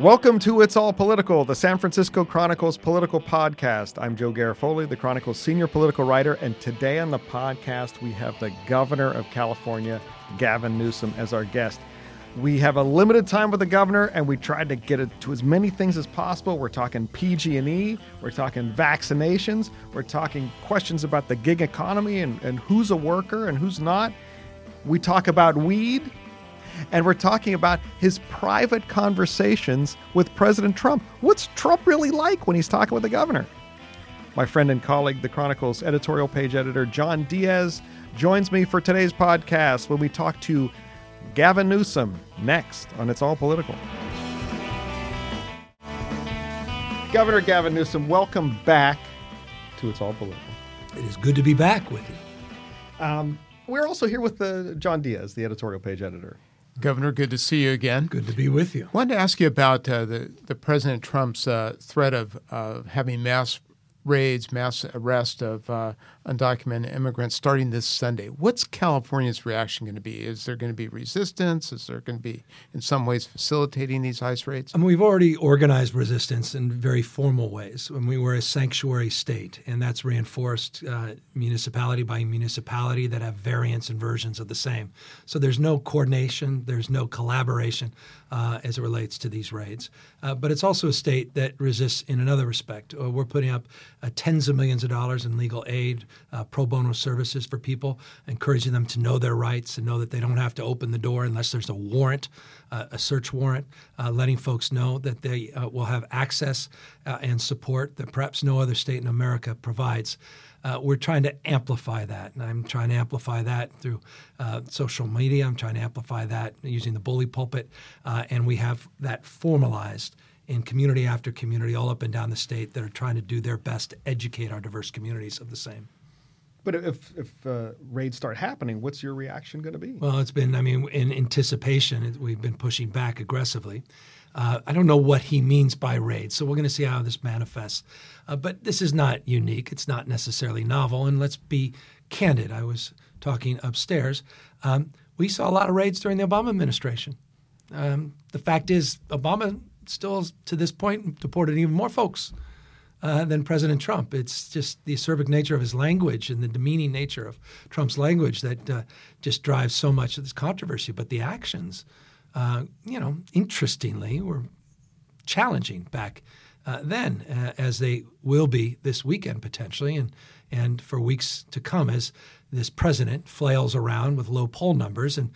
Welcome to It's All Political, the San Francisco Chronicle's political podcast. I'm Joe Garofoli, the Chronicle's senior political writer, and today on the podcast we have the governor of California, Gavin Newsom, as our guest. We have a limited time with the governor, and we tried to get it to as many things as possible. We're talking PG&E, we're talking vaccinations, we're talking questions about the gig economy and, and who's a worker and who's not. We talk about weed, and we're talking about his private conversations with President Trump. What's Trump really like when he's talking with the governor? My friend and colleague, the Chronicle's editorial page editor, John Diaz, joins me for today's podcast when we talk to Gavin Newsom next on It's All Political. Governor Gavin Newsom, welcome back to It's All Political. It is good to be back with you. Um, we're also here with uh, John Diaz, the editorial page editor. Governor, good to see you again. Good to be with you. I wanted to ask you about uh, the, the President Trump's uh, threat of uh, having mass raids, mass arrest of uh, undocumented immigrants starting this Sunday. What's California's reaction going to be? Is there going to be resistance? Is there going to be, in some ways, facilitating these ICE raids? I mean, we've already organized resistance in very formal ways when we were a sanctuary state, and that's reinforced uh, municipality by municipality that have variants and versions of the same. So there's no coordination, there's no collaboration uh, as it relates to these raids. Uh, but it's also a state that resists in another respect. Uh, we're putting up uh, tens of millions of dollars in legal aid uh, pro bono services for people, encouraging them to know their rights and know that they don't have to open the door unless there's a warrant, uh, a search warrant, letting folks know that they will have access and support that perhaps no other state in America provides. Uh, we're trying to amplify that. And I'm trying to amplify that through uh, social media. I'm trying to amplify that using the bully pulpit. Uh, and we have that formalized in community after community all up and down the state that are trying to do their best to educate our diverse communities of the same. But if if uh, raids start happening, what's your reaction going to be? Well, it's been, I mean, in anticipation, we've been pushing back aggressively. Uh, I don't know what he means by raids, so we're going to see how this manifests. Uh, but this is not unique. It's not necessarily novel. And let's be candid. I was talking upstairs. Um, we saw a lot of raids during the Obama administration. Um, the fact is, Obama still, to this point, deported even more folks uh, than President Trump. It's just the acerbic nature of his language and the demeaning nature of Trump's language that uh, just drives so much of this controversy. But the actions, uh, you know, interestingly, were challenging back uh, then, uh, as they will be this weekend potentially, and and for weeks to come as this president flails around with low poll numbers and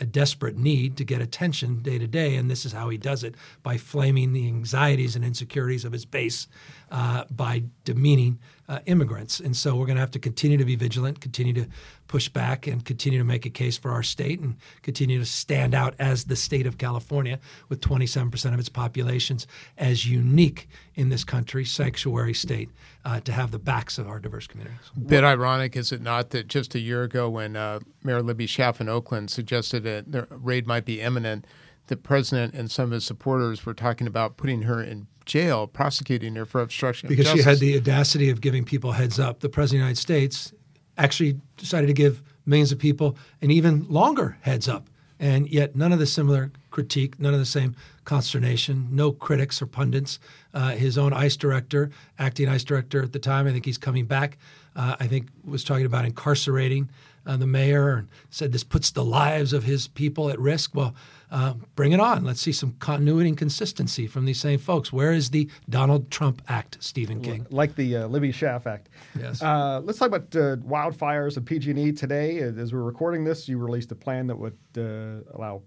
a desperate need to get attention day to day. And this is how he does it by flaming the anxieties and insecurities of his base uh, by demeaning uh, immigrants. And so we're going to have to continue to be vigilant, continue to push back, and continue to make a case for our state and continue to stand out as the state of California with 27% of its populations as unique in this country, sanctuary state, uh, to have the backs of our diverse communities. Bit ironic, is it not, that just a year ago when uh, Mayor Libby Schaaf in Oakland suggested that uh, the raid might be imminent, the president and some of his supporters were talking about putting her in jail, prosecuting her for obstruction because she had the audacity of giving people heads up. The president of the United States actually decided to give millions of people an even longer heads up, and yet none of the similar critique, none of the same consternation, no critics or pundits. Uh, his own ICE director, acting ICE director at the time, I think he's coming back. Uh, I think was talking about incarcerating uh, the mayor and said this puts the lives of his people at risk. Well, uh, bring it on. Let's see some continuity and consistency from these same folks. Where is the Donald Trump Act, Stephen King? Like the uh, Libby Schaaf Act. Yes. Uh, let's talk about uh, wildfires and PG&E today. As we're recording this, you released a plan that would uh, allow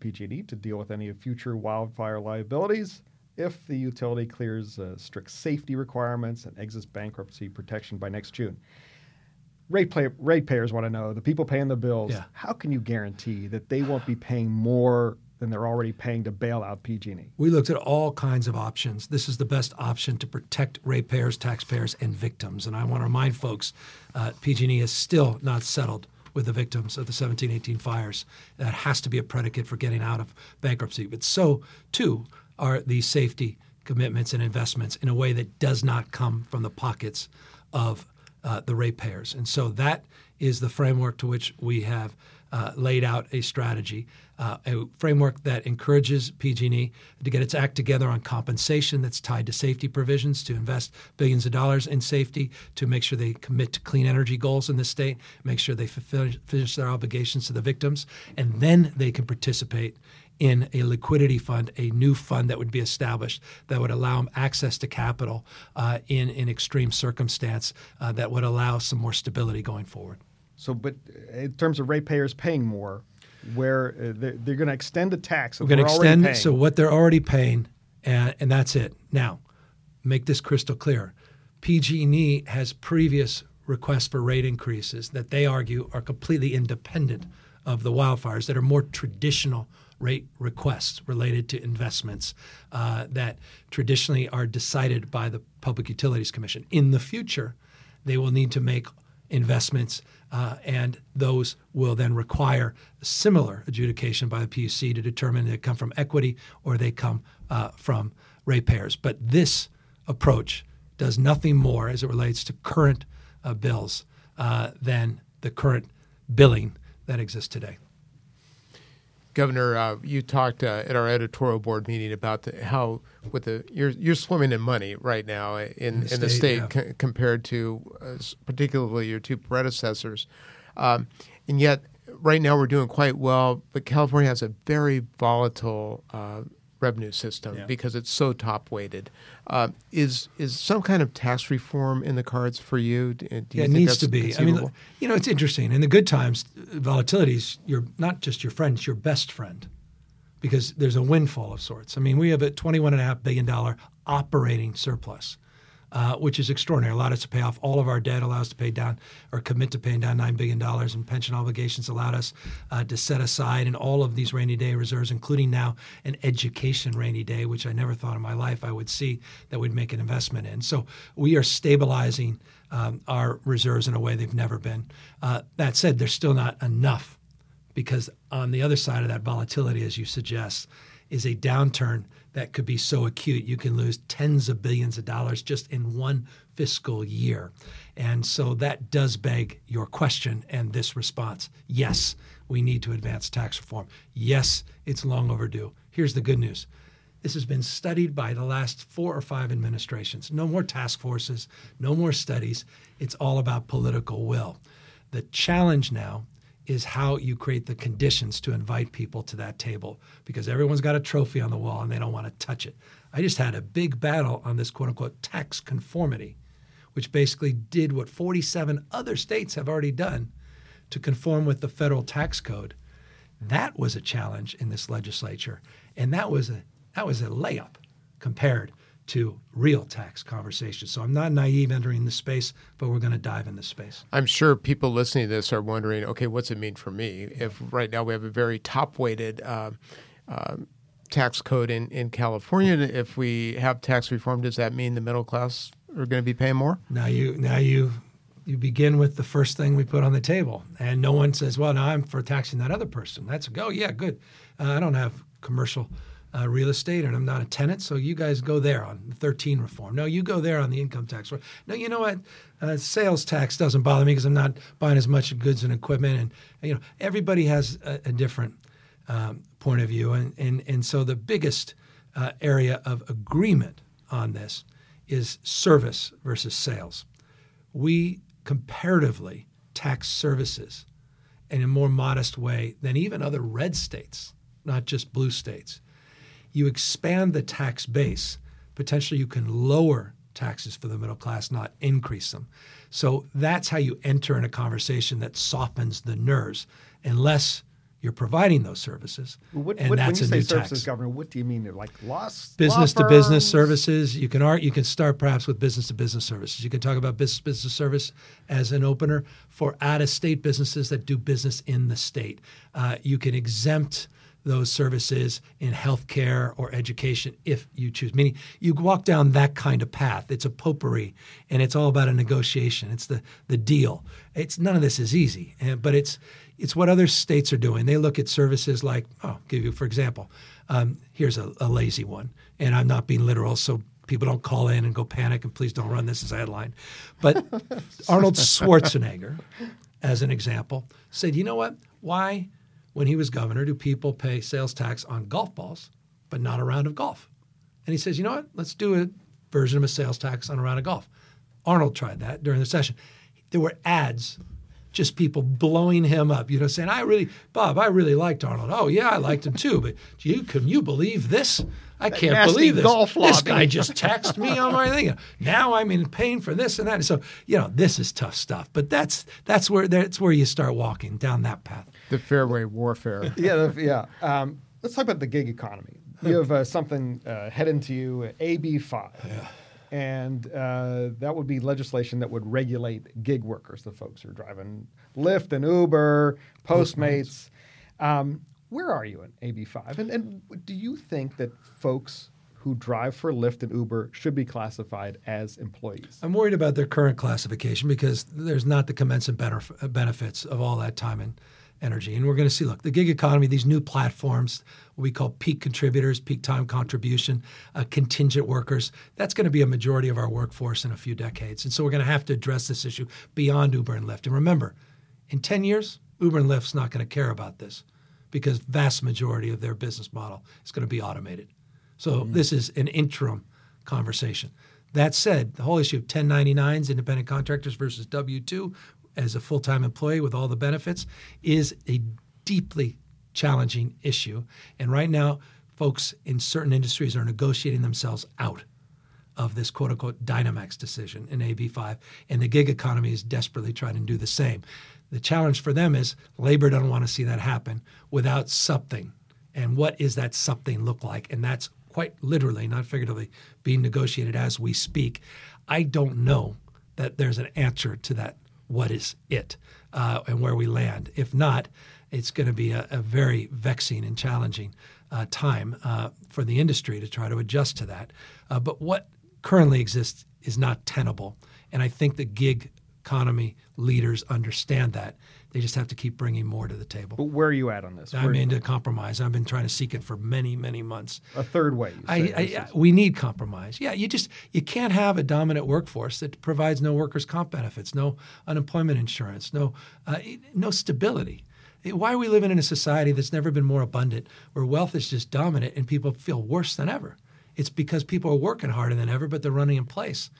PG&E to deal with any future wildfire liabilities if the utility clears strict safety requirements and exits bankruptcy protection by next June rate payers want to know the people paying the bills. Yeah. How can you guarantee that they won't be paying more than they're already paying to bail out PG&E? We looked at all kinds of options. This is the best option to protect ratepayers, taxpayers, and victims. And I want to remind folks, uh, PG&E is still not settled with the victims of the 1718 fires. That has to be a predicate for getting out of bankruptcy. But so too are these safety commitments and investments in a way that does not come from the pockets of uh, the ratepayers. And so that is the framework to which we have uh, laid out a strategy, uh, a framework that encourages PG&E to get its act together on compensation that's tied to safety provisions, to invest billions of dollars in safety, to make sure they commit to clean energy goals in the state, make sure they fulfill, finish their obligations to the victims, and then they can participate in a liquidity fund, a new fund that would be established that would allow them access to capital uh, in an extreme circumstance uh, that would allow some more stability going forward. So, but in terms of ratepayers paying more, where uh, they're, they're going to extend the tax. We're going to extend it so what they're already paying, and, and that's it. Now, make this crystal clear. PG&E has previous requests for rate increases that they argue are completely independent of the wildfires that are more traditional rate requests related to investments uh, that traditionally are decided by the Public Utilities Commission. In the future, they will need to make investments, uh, and those will then require similar adjudication by the PUC to determine they come from equity or they come uh, from ratepayers. But this approach does nothing more as it relates to current uh, bills uh, than the current billing that exists today. Governor, uh, you talked uh, at our editorial board meeting about the, how with the you're you're swimming in money right now in in the, in the state, yeah. c- compared to uh, particularly your two predecessors, um, and yet right now we're doing quite well. But California has a very volatile uh, revenue system yeah. because it's so top weighted. Uh, is is some kind of tax reform in the cards for you? Do you yeah, it needs to be. I mean, you know, it's interesting. In the good times, volatility is your not just your friend; it's your best friend, because there's a windfall of sorts. I mean, we have a twenty-one and a half billion dollar operating surplus uh, which is extraordinary. Allowed us to pay off all of our debt, allowed us to pay down or commit to paying down $9 billion in pension obligations, allowed us uh, to set aside in all of these rainy day reserves, including now an education rainy day, which I never thought in my life I would see that we'd make an investment in. So we are stabilizing um, our reserves in a way they've never been. Uh, that said, there's still not enough because on the other side of that volatility, as you suggest, is a downturn that could be so acute you can lose tens of billions of dollars just in one fiscal year. And so that does beg your question and this response. Yes, we need to advance tax reform. Yes, it's long overdue. Here's the good news. This has been studied by the last four or five administrations. No more task forces, no more studies. It's all about political will. The challenge now is how you create the conditions to invite people to that table because everyone's got a trophy on the wall and they don't want to touch it. I just had a big battle on this quote unquote tax conformity, which basically did what 47 other states have already done to conform with the federal tax code. That was a challenge in this legislature, and that was a that was a layup compared to real tax conversations. So I'm not naive entering the space, but we're going to dive in the space. I'm sure people listening to this are wondering, okay, what's it mean for me? If right now we have a very top weighted uh, uh, tax code in, in California, if we have tax reform, does that mean the middle class are going to be paying more? Now you now you you begin with the first thing we put on the table, and no one says, "Well, now I'm for taxing that other person." That's a go. Yeah, good. Uh, I don't have commercial uh, real estate and I'm not a tenant, so you guys go there on the 13 reform. No, you go there on the income tax. No, you know what? Uh, sales tax doesn't bother me because I'm not buying as much goods and equipment. And, you know, everybody has a, a different um, point of view. And, and, and so the biggest uh, area of agreement on this is service versus sales. We comparatively tax services in a more modest way than even other red states, not just blue states you expand the tax base, potentially you can lower taxes for the middle class, not increase them. So that's how you enter in a conversation that softens the nerves, unless you're providing those services. What, and what, that's when you a say new services, tax. Governor, what do you mean? Like loss, business law to business services. You can art. You can start perhaps with business to business services. You can talk about business business service as an opener for out of state businesses that do business in the state. Uh, you can exempt those services in healthcare or education if you choose. Meaning, you walk down that kind of path. It's a potpourri, and it's all about a negotiation. It's the the deal. It's none of this is easy, but it's it's what other states are doing. They look at services like, oh, I'll give you for example. Um, here's a, a lazy one, and I'm not being literal, so people don't call in and go panic and please don't run this as a headline. But Arnold Schwarzenegger as an example, said, you know what? Why, when he was governor, do people pay sales tax on golf balls, but not a round of golf? And he says, you know what? Let's do a version of a sales tax on a round of golf. Arnold tried that during the session. There were ads, just people blowing him up, you know, saying, I really, Bob, I really liked Arnold. Oh, yeah, I liked him too. But you, can you believe this? I That can't believe this. golf this lobby." guy just texted me on my thing. Now I'm in pain for this and that. So, you know, this is tough stuff. But that's that's where that's where you start walking down that path. The fairway warfare. yeah, the- yeah. Um, let's talk about the gig economy. You have uh, something uh, heading to you, AB five, and uh, that would be legislation that would regulate gig workers, the folks who are driving Lyft and Uber, Postmates. Um, where are you in AB five? And, and do you think that folks who drive for Lyft and Uber should be classified as employees? I'm worried about their current classification because there's not the commensurate benef- benefits of all that time and energy. And we're going to see, look, the gig economy, these new platforms, what we call peak contributors, peak time contribution, uh, contingent workers, that's going to be a majority of our workforce in a few decades. And so we're going to have to address this issue beyond Uber and Lyft. And remember, in 10 years, Uber and Lyft's not going to care about this because vast majority of their business model is going to be automated. So this is an interim conversation. That said, the whole issue of 1099s, independent contractors versus W 2 as a full time employee with all the benefits is a deeply challenging issue. And right now, folks in certain industries are negotiating themselves out of this quote unquote Dynamex decision in AB5. And the gig economy is desperately trying to do the same. The challenge for them is labor doesn't want to see that happen without something. And what is that something look like? And that's quite literally, not figuratively, being negotiated as we speak. I don't know that there's an answer to that. What is it uh, and where we land? If not, it's going to be a, a very vexing and challenging uh, time uh, for the industry to try to adjust to that. Uh, but what currently exists is not tenable. And I think the gig economy leaders understand that. They just have to keep bringing more to the table. But where are you at on this? I'm into compromise. I've been trying to seek it for many, many months. a third way. You I, say. I, This I- we need compromise. Yeah, you just you can't have a dominant workforce that provides no workers' comp benefits, no unemployment insurance, no uh, no stability. Why are we living in a society that's never been more abundant, where wealth is just dominant and people feel worse than ever? It's because people are working harder than ever, but they're running in place.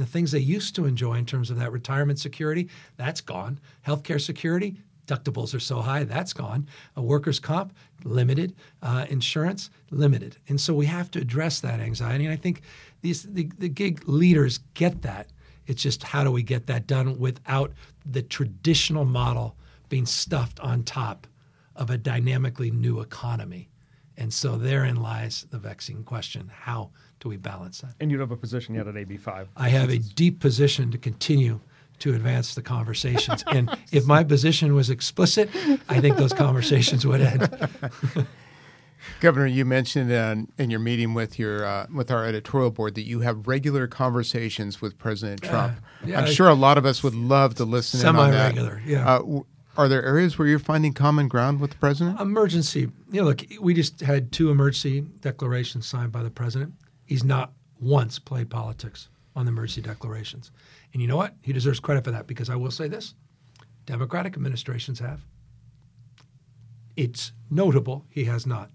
And the things they used to enjoy in terms of that retirement security, that's gone. Healthcare security, deductibles are so high, that's gone. A workers' comp, limited. Uh, insurance, limited. And so we have to address that anxiety. And I think these the, the gig leaders get that. It's just how do we get that done without the traditional model being stuffed on top of a dynamically new economy. And so therein lies the vexing question. How do we balance that? and you don't have a position yet at AB5. I have a deep position to continue to advance the conversations. And if my position was explicit, I think those conversations would end. Governor, you mentioned uh, in your meeting with your uh, with our editorial board that you have regular conversations with President Trump. yeah, I'm sure a lot of us would love to listen in on that. Semi-regular, yeah. Uh, w- are there areas where you're finding common ground with the president? Emergency, you know, look, we just had two emergency declarations signed by the president. He's not once played politics on the emergency declarations. And you know what? He deserves credit for that because I will say this Democratic administrations have. It's notable he has not.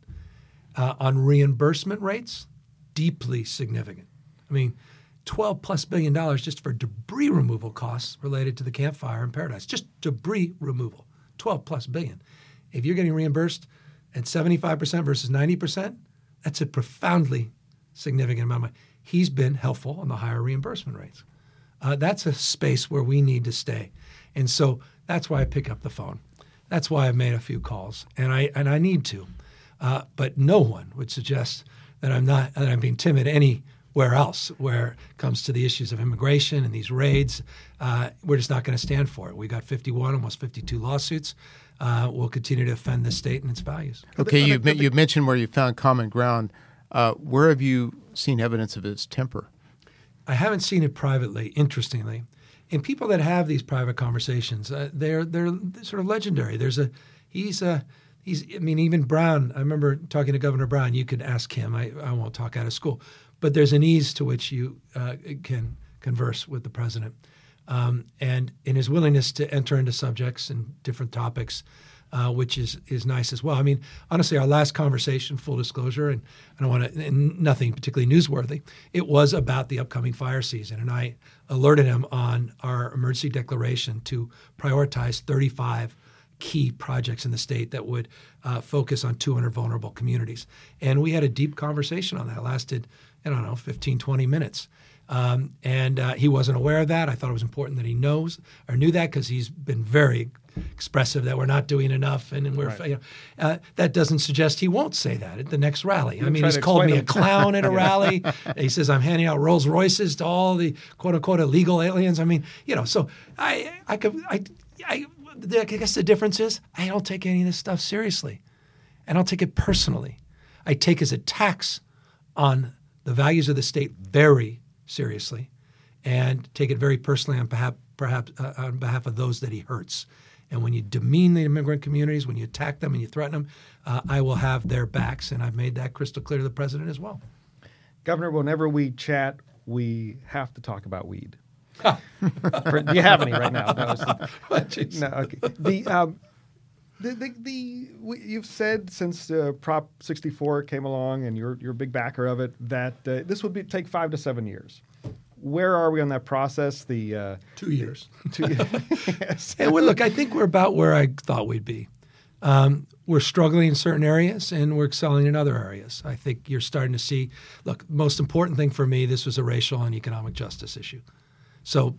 Uh, on reimbursement rates, deeply significant. I mean, 12 plus billion dollars just for debris removal costs related to the Camp Fire in Paradise. Just debris removal, 12 plus billion. If you're getting reimbursed at 75% versus 90%, that's a profoundly significant amount of money. He's been helpful on the higher reimbursement rates. Uh, that's a space where we need to stay. And so that's why I pick up the phone. That's why I've made a few calls, and I and I need to. Uh, but no one would suggest that I'm not that I'm being timid anywhere else where it comes to the issues of immigration and these raids. Uh, we're just not going to stand for it. We got 51, almost 52 lawsuits. Uh, we'll continue to defend the state and its values. Okay, you you mentioned where you found common ground. Uh, where have you seen evidence of his temper? I haven't seen it privately, interestingly. And people that have these private conversations, uh, they're they're sort of legendary. There's a he's a he's I mean even Brown. I remember talking to Governor Brown. You could ask him. I, I won't talk out of school, but there's an ease to which you uh, can converse with the president. um, and in his willingness to enter into subjects and different topics uh, which is is nice as well. I mean, honestly, our last conversation, full disclosure, and I don't want to, nothing particularly newsworthy. It was about the upcoming fire season, and I alerted him on our emergency declaration to prioritize 35 key projects in the state that would uh, focus on 200 vulnerable communities. And we had a deep conversation on that. It lasted, I don't know, 15, 20 minutes. Um, and uh, he wasn't aware of that. I thought it was important that he knows or knew that because he's been very expressive that we're not doing enough, and we're right. you know, uh, that doesn't suggest he won't say that at the next rally. I mean, he's called me a clown at a rally. he says I'm handing out Rolls Royces to all the quote unquote illegal aliens. I mean, you know, so I I could I I, I guess the difference is I don't take any of this stuff seriously, and I don't take it personally. I take his attacks on the values of the state very seriously, and take it very personally on behalf perhaps uh, on behalf of those that he hurts. And when you demean the immigrant communities, when you attack them and you threaten them, uh, I will have their backs. And I've made that crystal clear to the president as well. Governor, whenever we chat, we have to talk about weed. do you have any right now? No, no okay. The, um, the, the, the, you've said since uh, Prop 64 came along, and you're you're a big backer of it, that uh, this would be, take five to seven years where are we on that process? The uh, two years. Two years. yes. And well, look, I think we're about where I thought we'd be. Um, we're struggling in certain areas and we're excelling in other areas. I think you're starting to see. Look, most important thing for me, this was a racial and economic justice issue. So,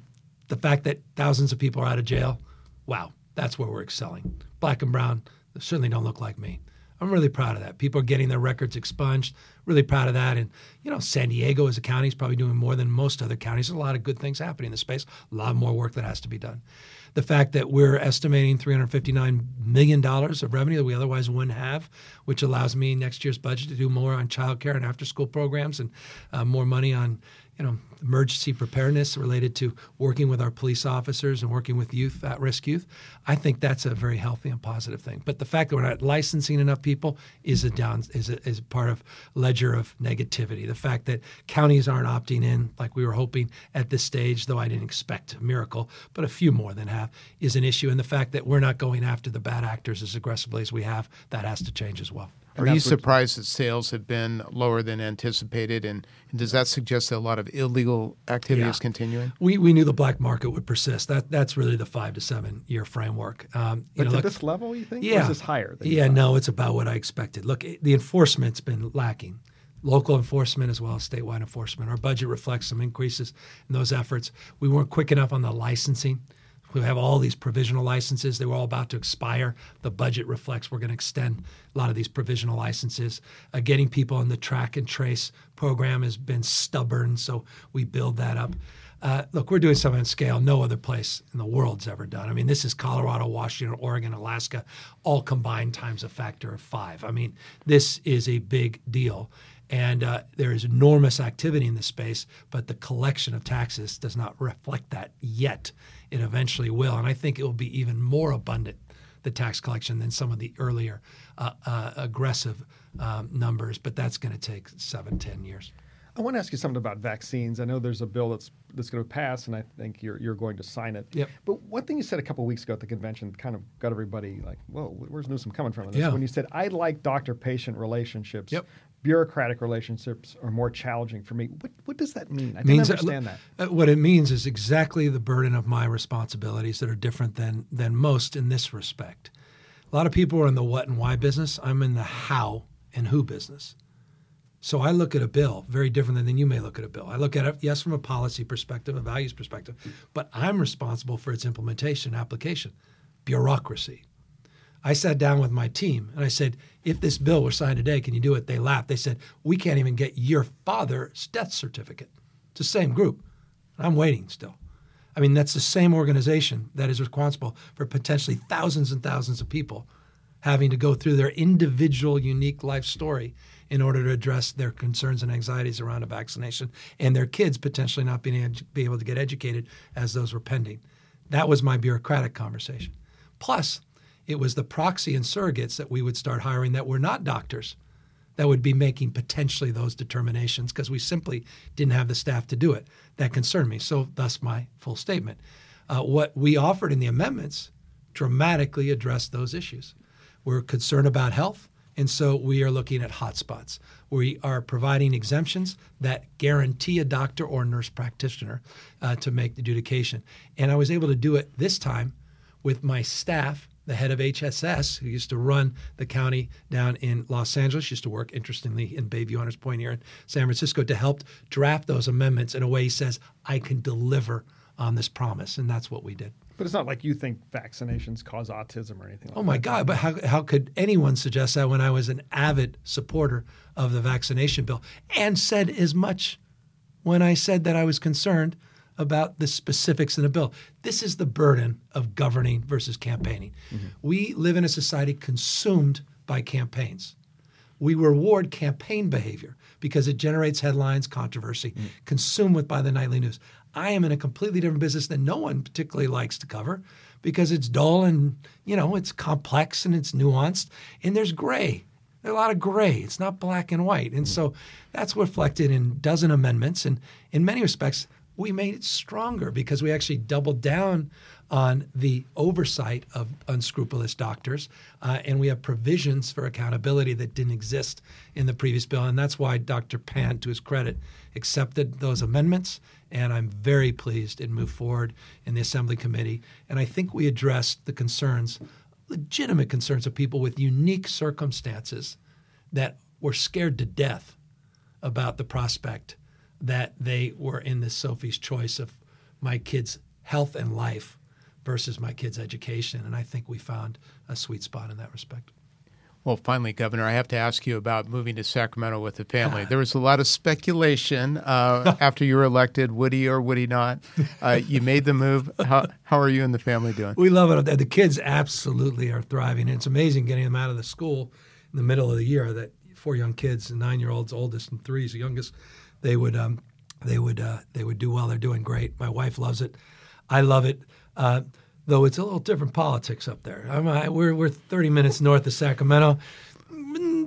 the fact that thousands of people are out of jail, wow, that's where we're excelling. Black and brown certainly don't look like me. I'm really proud of that. People are getting their records expunged. Really proud of that. And, you know, San Diego as a county is probably doing more than most other counties. There's a lot of good things happening in the space, a lot more work that has to be done. The fact that we're estimating $359 million of revenue that we otherwise wouldn't have, which allows me next year's budget to do more on child care and after school programs and uh, more money on you know, emergency preparedness related to working with our police officers and working with youth, at risk youth, I think that's a very healthy and positive thing. But the fact that we're not licensing enough people is a down is a, is part of ledger of negativity. The fact that counties aren't opting in like we were hoping at this stage, though I didn't expect a miracle, but a few more than half is an issue. And the fact that we're not going after the bad actors as aggressively as we have, that has to change as well. Are you surprised that sales have been lower than anticipated? And, and, does that suggest that a lot of illegal activity yeah. is continuing? We, we knew the black market would persist. That That's really the five to seven year framework. Um, you but know, at look, this level, you think? Yeah. Or is this higher? yeah, no, it's about what I expected. Look, the enforcement's been lacking local enforcement as well as statewide enforcement. Our budget reflects some increases in those efforts. We weren't quick enough on the licensing. We have all these provisional licenses. They were all about to expire. The budget reflects we're going to extend a lot of these provisional licenses. Uh, getting people in the track and trace program has been stubborn, so we build that up. Uh, look, we're doing something on scale no other place in the world's ever done. I mean, this is Colorado, Washington, Oregon, Alaska, all combined times a factor of five. I mean, this is a big deal. And uh, there is enormous activity in the space, but the collection of taxes does not reflect that yet. It eventually will. And I think it will be even more abundant, the tax collection, than some of the earlier uh, uh, aggressive um, numbers. But that's going to take seven, ten years. I want to ask you something about vaccines. I know there's a bill that's that's going to pass, and I think you're you're going to sign it. Yep. But one thing you said a couple of weeks ago at the convention kind of got everybody like, "Whoa, where's Newsom coming from?" Yeah. When you said, "I like doctor-patient relationships." Yep bureaucratic relationships are more challenging for me. What, what does that mean? I didn't means, understand that. Uh, what it means is exactly the burden of my responsibilities that are different than than most in this respect. A lot of people are in the what and why business. I'm in the how and who business. So I look at a bill very differently than you may look at a bill. I look at it, yes, from a policy perspective, a values perspective, but I'm responsible for its implementation, application, bureaucracy. I sat down with my team and I said, if this bill were signed today, can you do it? They laughed. They said, we can't even get your father's death certificate. It's the same group. I'm waiting still. I mean, that's the same organization that is responsible for potentially thousands and thousands of people having to go through their individual, unique life story in order to address their concerns and anxieties around a vaccination and their kids potentially not being able, be able to get educated as those were pending. That was my bureaucratic conversation. Plus, it was the proxy and surrogates that we would start hiring that were not doctors, that would be making potentially those determinations because we simply didn't have the staff to do it. That concerned me. So, thus my full statement. Uh, what we offered in the amendments dramatically addressed those issues. We're concerned about health, and so we are looking at hotspots. We are providing exemptions that guarantee a doctor or nurse practitioner uh, to make the adjudication. And I was able to do it this time with my staff the head of HSS, who used to run the county down in Los Angeles, used to work, interestingly, in Bayview Hunters Point here in San Francisco, to help draft those amendments in a way he says, I can deliver on this promise. And that's what we did. But it's not like you think vaccinations cause autism or anything like Oh my that. God, but how, how could anyone suggest that when I was an avid supporter of the vaccination bill and said as much when I said that I was concerned about the specifics in the bill. This is the burden of governing versus campaigning. Mm-hmm. We live in a society consumed by campaigns. We reward campaign behavior because it generates headlines, controversy, mm. consumed with by the nightly news. I am in a completely different business that no one particularly likes to cover because it's dull and you know it's complex and it's nuanced and there's gray. There's a lot of gray. It's not black and white, and mm. so that's reflected in dozen amendments. And in many respects, we made it stronger because we actually doubled down on the oversight of unscrupulous doctors, uh, and we have provisions for accountability that didn't exist in the previous bill, and that's why Dr. Pan, to his credit, accepted those amendments, and I'm very pleased and moved forward in the Assembly Committee, and I think we addressed the concerns, legitimate concerns of people with unique circumstances that were scared to death about the prospect that they were in this Sophie's choice of my kid's health and life versus my kid's education. And I think we found a sweet spot in that respect. Well, finally, Governor, I have to ask you about moving to Sacramento with the family. There was a lot of speculation uh, after you were elected, would he or would he not? Uh, you made the move. How, how are you and the family doing? We love it. The kids absolutely are thriving. It's amazing getting them out of the school in the middle of the year. That four young kids, nine year olds, oldest and three is the youngest. They would um, they would uh, they would do well. They're doing great. My wife loves it. I love it. Uh, though it's a little different politics up there. I'm, I, we're we're 30 minutes north of Sacramento,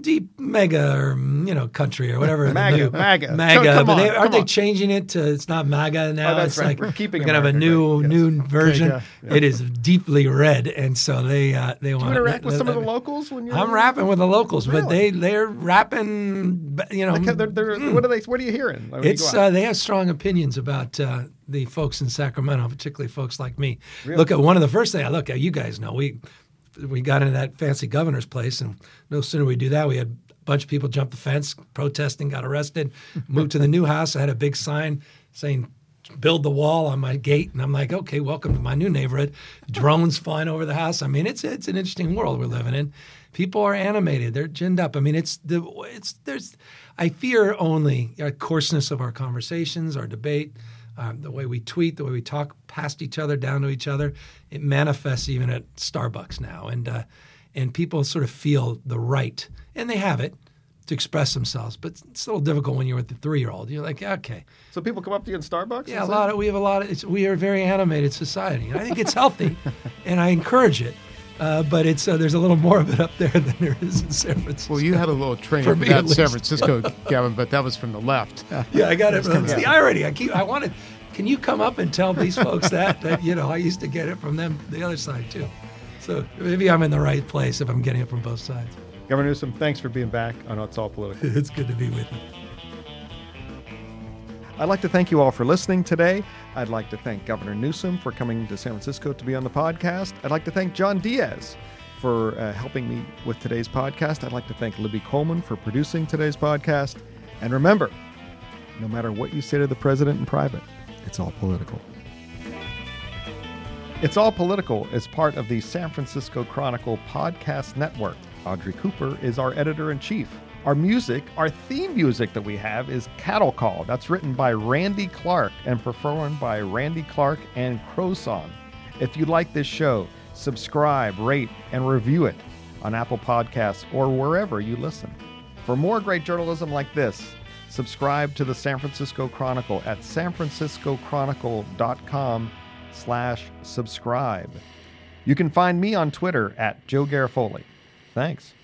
deep mega or mm, you know country or whatever. MAGA, MAGA. MAGA. Come but on, they, aren't they on. changing it to? It's not MAGA now. Oh, that's it's right. like We're keeping we're gonna have a new yes. new version. Yeah, yeah. It is deeply red, and so they uh, they you want interact with some of the locals when you're? I'm rapping with the locals, but they they're rapping. You know, Like, they're, they're, What are they? What are you hearing? you it's out? uh, they have strong opinions about uh, the folks in Sacramento, particularly folks like me. Look at one of the first things I look at. You guys know we we got into that fancy governor's place, and no sooner we do that, we had a bunch of people jump the fence, protesting, got arrested, moved to the new house. I had a big sign saying. Build the wall on my gate, and I'm like, okay, welcome to my new neighborhood. Drones flying over the house. I mean, it's it's an interesting world we're living in. People are animated; they're ginned up. I mean, it's the it's there's. I fear only our coarseness of our conversations, our debate, um, the way we tweet, the way we talk past each other, down to each other. It manifests even at Starbucks now, and uh, and people sort of feel the right, and they have it to express themselves. But it's a little difficult when you're with the three year old. You're like, okay, So people come up to you in Starbucks. yeah, a lot of we have a lot of. It's, we are a very animated society, and I think it's healthy, and I encourage it. Uh, but it's uh, there's a little more of it up there than there is in San Francisco. Well, you had a little training For for, me, that at San. Francisco, Gavin, but that was from the left. Yeah, I got it. From, it's the irony. I keep. I wanted. Can you come up and tell these folks that that you know I used to get it from them the other side too. So maybe I'm in the right place if I'm getting it from both sides. Governor Newsom, thanks for being back on It's All Political. It's good to be with you. I'd like to thank you all for listening today. I'd like to thank Governor Newsom for coming to San Francisco to be on the podcast. I'd like to thank John Diaz for uh, helping me with today's podcast. I'd like to thank Libby Coleman for producing today's podcast. And remember, no matter what you say to the president in private, it's all political. It's All Political is part of the San Francisco Chronicle podcast network. Audrey Cooper is our editor in chief. Our music, our theme music that we have is Cattle Call. That's written by Randy Clark and performed by Randy Clark and Crowsong. If you like this show, subscribe, rate, and review it on Apple Podcasts or wherever you listen. For more great journalism like this, subscribe to the San Francisco Chronicle at sanfranciscochronicle.com slash subscribe. You can find me on Twitter at Joe Garofoli. Thanks.